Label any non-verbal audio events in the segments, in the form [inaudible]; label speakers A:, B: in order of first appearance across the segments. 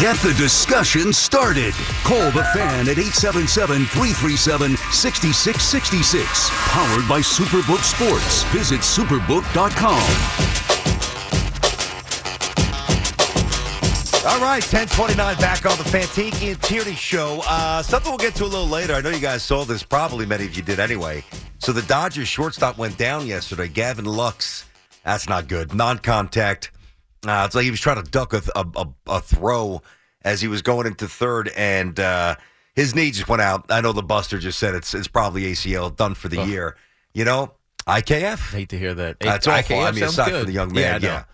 A: Get the discussion started. Call the fan at 877 337 6666. Powered by Superbook Sports. Visit superbook.com.
B: All right, 1029 back on the Fantiki and Tierney show. Uh, something we'll get to a little later. I know you guys saw this. Probably many of you did anyway. So the Dodgers shortstop went down yesterday. Gavin Lux. That's not good. Non-contact. Uh, it's like he was trying to duck a, a, a, a throw as he was going into third, and uh, his knee just went out. I know the Buster just said it's it's probably ACL done for the
C: Oh.
B: year. You know, IKF.
C: hate to hear that.
B: That's
C: Hey,
B: awful.
C: IKF
B: I mean, aside
C: good.
B: from the young man,
C: I know.
B: yeah.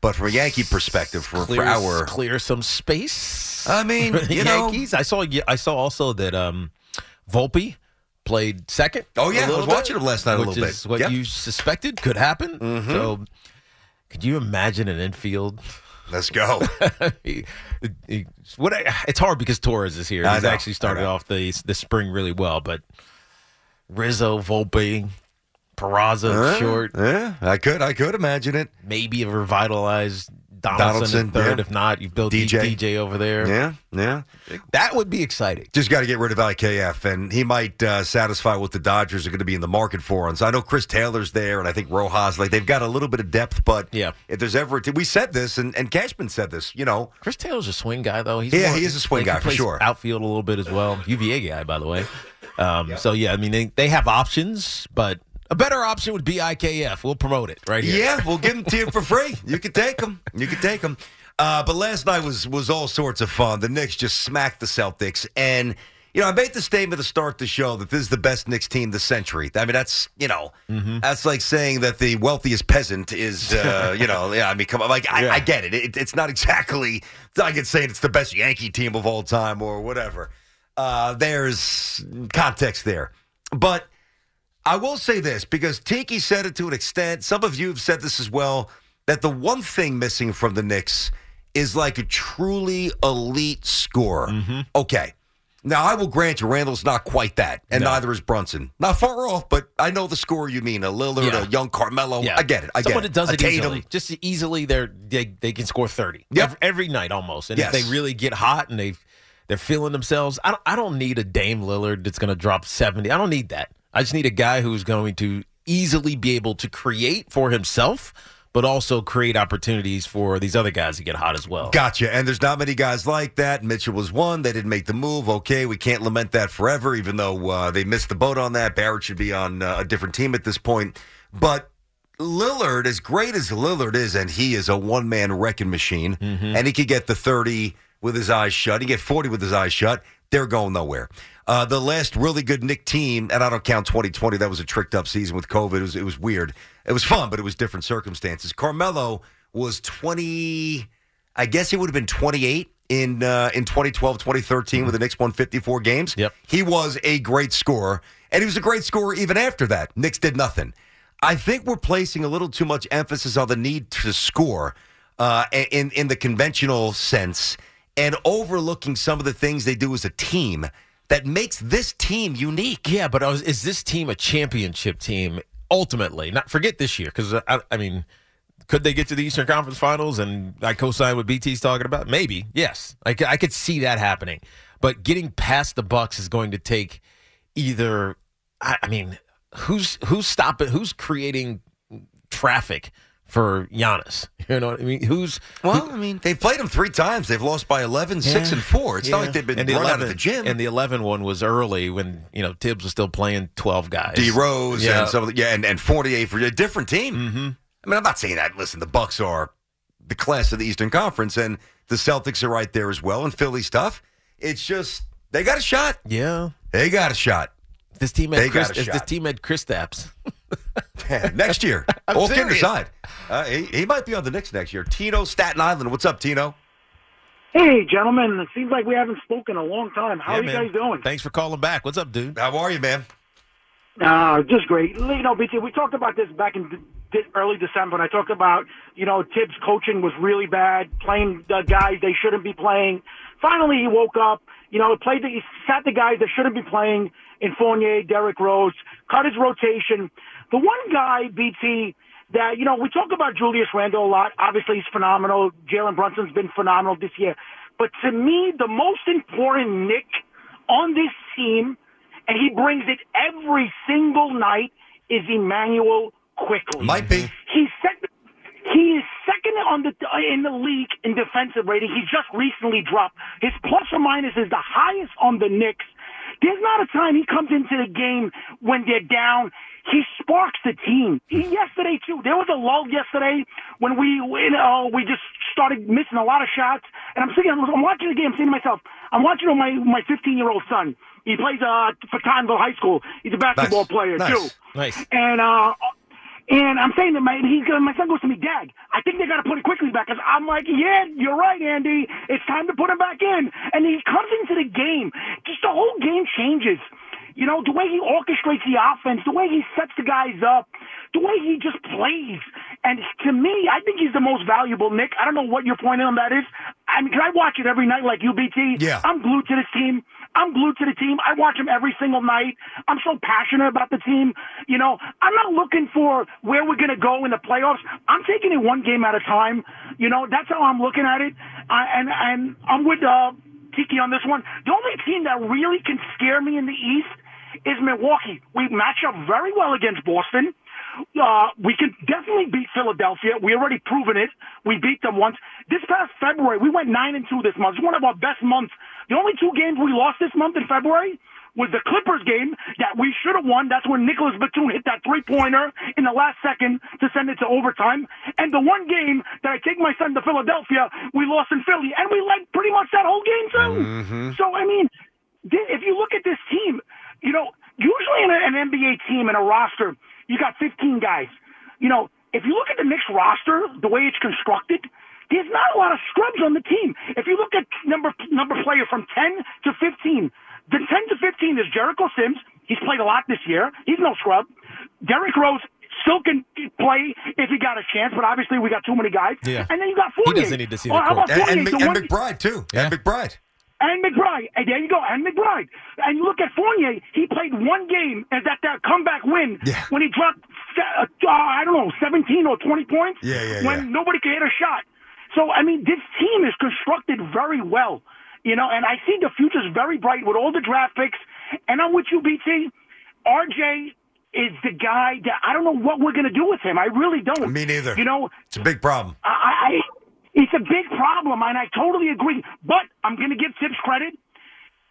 B: But from a Yankee perspective, for,
C: Clear,
B: for our,
C: clear some space.
B: I mean,
C: for [laughs]
B: you know-
C: Yankees. I saw. I saw also that um, Volpe played second.
B: Oh, yeah, I was
C: bit,
B: watching him last night a little bit.
C: What
B: Yep.
C: you suspected could happen.
B: Mhm.
C: So, could you imagine an infield?
B: let's go.
C: He- [laughs] he- what I- it's hard because Torres is here.
B: I
C: He's
B: know,
C: actually started off the the spring really well, but Rizzo, Volpe, Peraza,
B: Huh?
C: short,
B: Yeah, I could, I could imagine it.
C: maybe a revitalized Donaldson,
B: Donaldson,
C: third.
B: yeah.
C: If not, you build
B: DJ.
C: DJ, over there.
B: Yeah, yeah.
C: That would be exciting.
B: Just got to get rid of IKF, and he might uh, satisfy what the Dodgers are going to be in the market for. And so I know Chris Taylor's there, and I think Rojas. Like they've got a little bit of depth, but
C: Yeah.
B: if there's ever, we said this, and, and Cashman said this. You know,
C: Chris Taylor's a swing guy, though. He's
B: Yeah,
C: more-
B: he is a swing guy, for sure.
C: Outfield a little bit as well. UVA guy, by the way. Um, So yeah, I mean they, they have options, but a better option would be IKF. We'll promote it right here.
B: Yeah, we'll give them to you for free. You can take them. You can take them. Uh, but last night was was all sorts of fun. The Knicks just smacked the Celtics, and you know I made the statement to start the show that this is the best Knicks team this century. I mean that's you know that's like saying that the wealthiest peasant is uh, [laughs] you know yeah I mean come on like I,
C: Yeah.
B: I get it. it. It's not exactly it's not like saying it's the best Yankee team of all time or whatever. Uh, there's context there, but. I will say this because Tiki said it to an extent. Some of you have said this as well that the one thing missing from the Knicks is like a truly elite scorer. Mm-hmm. Okay. Now, I will grant you, Randle's not quite that, and
C: No.
B: neither is Brunson. Not far off, but I know the scorer you mean a Lillard,
C: Yeah.
B: a young Carmelo.
C: Yeah.
B: I get it. I
C: Someone
B: get it.
C: does it easily, just easily, they're they, they can score thirty
B: Yep.
C: every, every night almost. And
B: Yes.
C: if they really get hot and they they're feeling themselves, I don't I don't need a Dame Lillard that's going to drop seventy. I don't need that. I just need a guy who's going to easily be able to create for himself, but also create opportunities for these other guys to get hot as well.
B: Gotcha. And there's not many guys like that. Mitchell was one. They didn't make the move. Okay, we can't lament that forever, even though uh, they missed the boat on that. Barrett should be on uh, a different team at this point. But Lillard, as great as Lillard is, and he is a one man wrecking machine, and he could get the 30 with his eyes shut. He get 40 with his eyes shut. They're going nowhere. Uh, the last really good Knick team, and I don't count 2020. That was a tricked up season with COVID. It was, it was weird. It was fun, but it was different circumstances. Carmelo was 20. I guess he would have been 28 in uh, in 2012, 2013 with the Knicks won 54 games.
C: Yep.
B: He was a great scorer, and he was a great scorer even after that. Knicks did nothing. I think we're placing a little too much emphasis on the need to score uh, in in the conventional sense, and overlooking some of the things they do as a team that makes this team unique.
C: Yeah, but is is this team a championship team ultimately? Not forget this year because I, I mean, could they get to the Eastern Conference Finals and I co-sign what BT's talking about? Maybe, yes, I could see that happening. But getting past the Bucks is going to take either. I, I mean, who's who's stopping? Who's creating traffic for Giannis? [laughs] You know what I mean? Who's
B: Well, I mean, they've played him three times. They've lost by 11, 6, and 4. It's not like they've been
C: and
B: run
C: the
B: out of the gym.
C: And the 11 one was early when, you know, Thibs was still playing 12 guys.
B: D Rose
C: Yeah.
B: and some of the, yeah, and, and Fournier for a different team.
C: Mm-hmm.
B: I mean, I'm not saying that. Listen, the Bucks are the class of the Eastern Conference, and the Celtics are right there as well, and Philly stuff. It's just they got a shot.
C: Yeah.
B: They got a shot
C: This team
B: They
C: had Chris,
B: got
C: this team had Chris Stapps.
B: next year. [laughs]
C: I'm
B: All kidding
C: serious.
B: aside, uh, he, he might be on the Knicks next year. Tino Staten Island. What's up, Tino?
D: Hey, gentlemen. It seems like we haven't spoken in a long time. How
C: Yeah,
D: are you
C: man.
D: guys doing?
C: Thanks for calling back. What's up, dude?
B: How are you, man?
D: Uh, just great. You know, BT, we talked about this back in d- early December, and I talked about, you know, Thibs' coaching was really bad, playing the guys they shouldn't be playing. Finally, he woke up. You know, played the, he sat the guys that shouldn't be playing in Fournier, Derrick Rose, cut his rotation. The one guy, BT, that, you know, we talk about Julius Randle a lot. Obviously, he's phenomenal. Jalen Brunson's been phenomenal this year. But to me, the most important Knick on this team, and he brings it every single night, is Immanuel Quickley.
B: Might be.
D: He's second. He is second on the in the league in defensive rating. He just recently dropped his plus or minus is the highest on the Knicks. There's not a time he comes into the game when they're down. He sparks the team. He, yesterday too. There was a lull yesterday when we, you know, we just started missing a lot of shots. And I'm sitting, I'm watching the game. I'm saying to myself, I'm watching my my 15 year old son. He plays uh for Conville High School. He's a basketball
B: Nice.
D: player
B: Nice.
D: too.
C: Nice.
D: And uh, and I'm saying to my he, my son goes to me, Dad, I think they got to put it Quickley back. 'Cause I'm like, yeah, you're right, Andy. It's time to put him back in. And he comes into the game, just the whole game changes. You know, the way he orchestrates the offense, the way he sets the guys up, the way he just plays. And to me, I think he's the most valuable, Knick. I don't know what your point on that is. I mean, can I watch it every night like UBT?
B: Yeah.
D: I'm glued to this team. I'm glued to the team. I watch them every single night. I'm so passionate about the team. You know, I'm not looking for where we're going to go in the playoffs. I'm taking it one game at a time. You know, that's how I'm looking at it. I, and and I'm with uh, Tiki on this one. The only team that really can scare me in the East is Milwaukee. We match up very well against Boston. Uh, we can definitely beat Philadelphia. We already proven it. We beat them once. This past February, we went nine and two this month. It's one of our best months. The only two games we lost this month in February was the Clippers game that we should have won. That's when Nicholas Batum hit that three pointer in the last second to send it to overtime. And the one game that I take my son to Philadelphia, we lost in Philly, and we led pretty much that whole game too. So I mean, if you look at this team, you know, usually in an NBA team in a roster, you got 15 guys. You know, if you look at the Knicks roster, the way it's constructed, there's not a lot of scrubs on the team. If you look at number number player from 10 to 15, the 10 to 15 is Jericho Sims. He's played a lot this year. He's no scrub. Derrick Rose still can play if he got a chance, but obviously we got too many guys.
C: Yeah.
D: And then you got
C: He doesn't need to see
D: Or
C: the court.
B: And, and,
D: Fournier?
B: Mc-
D: The
B: and McBride, too.
C: Yeah.
B: And McBride.
D: And McBride. And there you go, and McBride. And you look at Fournier, he played one game as that, that comeback win
B: Yeah.
D: when he dropped, uh, uh, I don't know, 17 or 20 points
B: Yeah, yeah,
D: when nobody could hit a shot. So, I mean, this team is constructed very well, you know, and I see the future's very bright with all the draft picks. And I'm with you, BT. RJ is the guy that I don't know what we're going to do with him. I really don't.
B: Me neither.
D: You know,
B: It's a big problem.
D: I, I, it's a big problem, and I totally agree. But I'm going to give Thibs credit.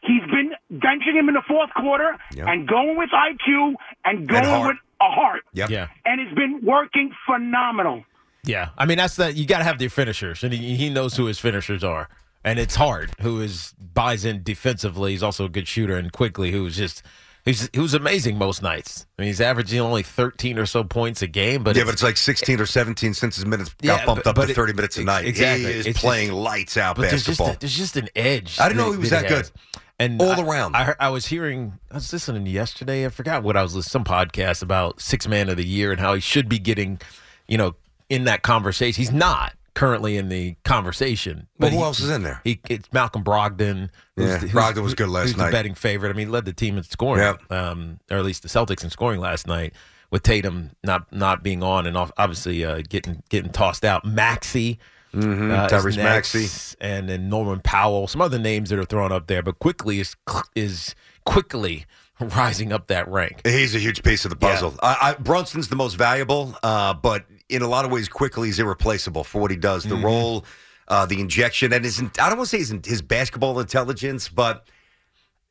D: He's been benching him in the fourth quarter
B: Yep.
D: and going with IQ and going
B: Hart.
D: with a Hart.
B: Yep.
C: Yeah.
D: And it's been working phenomenal.
C: Yeah, I mean that's that. You got to have the finishers, and he, he knows who his finishers are. And it's hard. Who is buys in defensively? He's also a good shooter, and Quickley, who's just he's he was amazing most nights. I mean, he's averaging only thirteen or so points a game, but
B: yeah,
C: it's-
B: but it's like 16 or 17 since his minutes got
C: Yeah,
B: bumped
C: but-
B: up
C: but
B: to
C: it-
B: 30 minutes a night.
C: exactly.
B: He is
C: It's
B: playing
C: just-
B: lights out
C: but there's just
B: basketball.
C: a, there's just an edge.
B: I didn't know he was
C: that
B: that
C: has. And
B: All
C: I-
B: around.
C: I, I was hearing, I was listening yesterday. I forgot what I was listening some podcast about six man of the year and how he should be getting, you know, in that conversation. He's not currently in the conversation.
B: Well,
C: But
B: who
C: he-
B: else is in there?
C: He, it's Malcolm Brogdon.
B: Yeah,
C: the-
B: Brogdon was good last night.
C: The betting favorite. I mean, he led the team in scoring,
B: Yep.
C: um, or at least the Celtics in scoring last night. With Tatum not not being on and off, obviously uh, getting getting tossed out. Maxey,
B: Mm-hmm.
C: uh,
B: Tyrese Maxey.
C: and then Norman Powell, some other names that are thrown up there, but Quickley is is Quickley [laughs] rising up that rank.
B: He's a huge piece of the puzzle. I, I, Brunson's the most valuable, uh, but in a lot of ways, Quickley is irreplaceable for what he does.
C: Mm-hmm.
B: The role, uh, the injection, and his, I don't want to say his, his basketball intelligence, but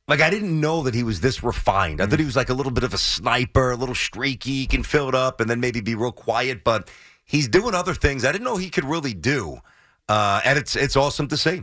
B: like I didn't know that he was this refined. I thought he was like a little bit of a sniper, a little streaky, can fill it up and then maybe be real quiet, but he's doing other things I didn't know he could really do. Uh, and it's it's awesome to see.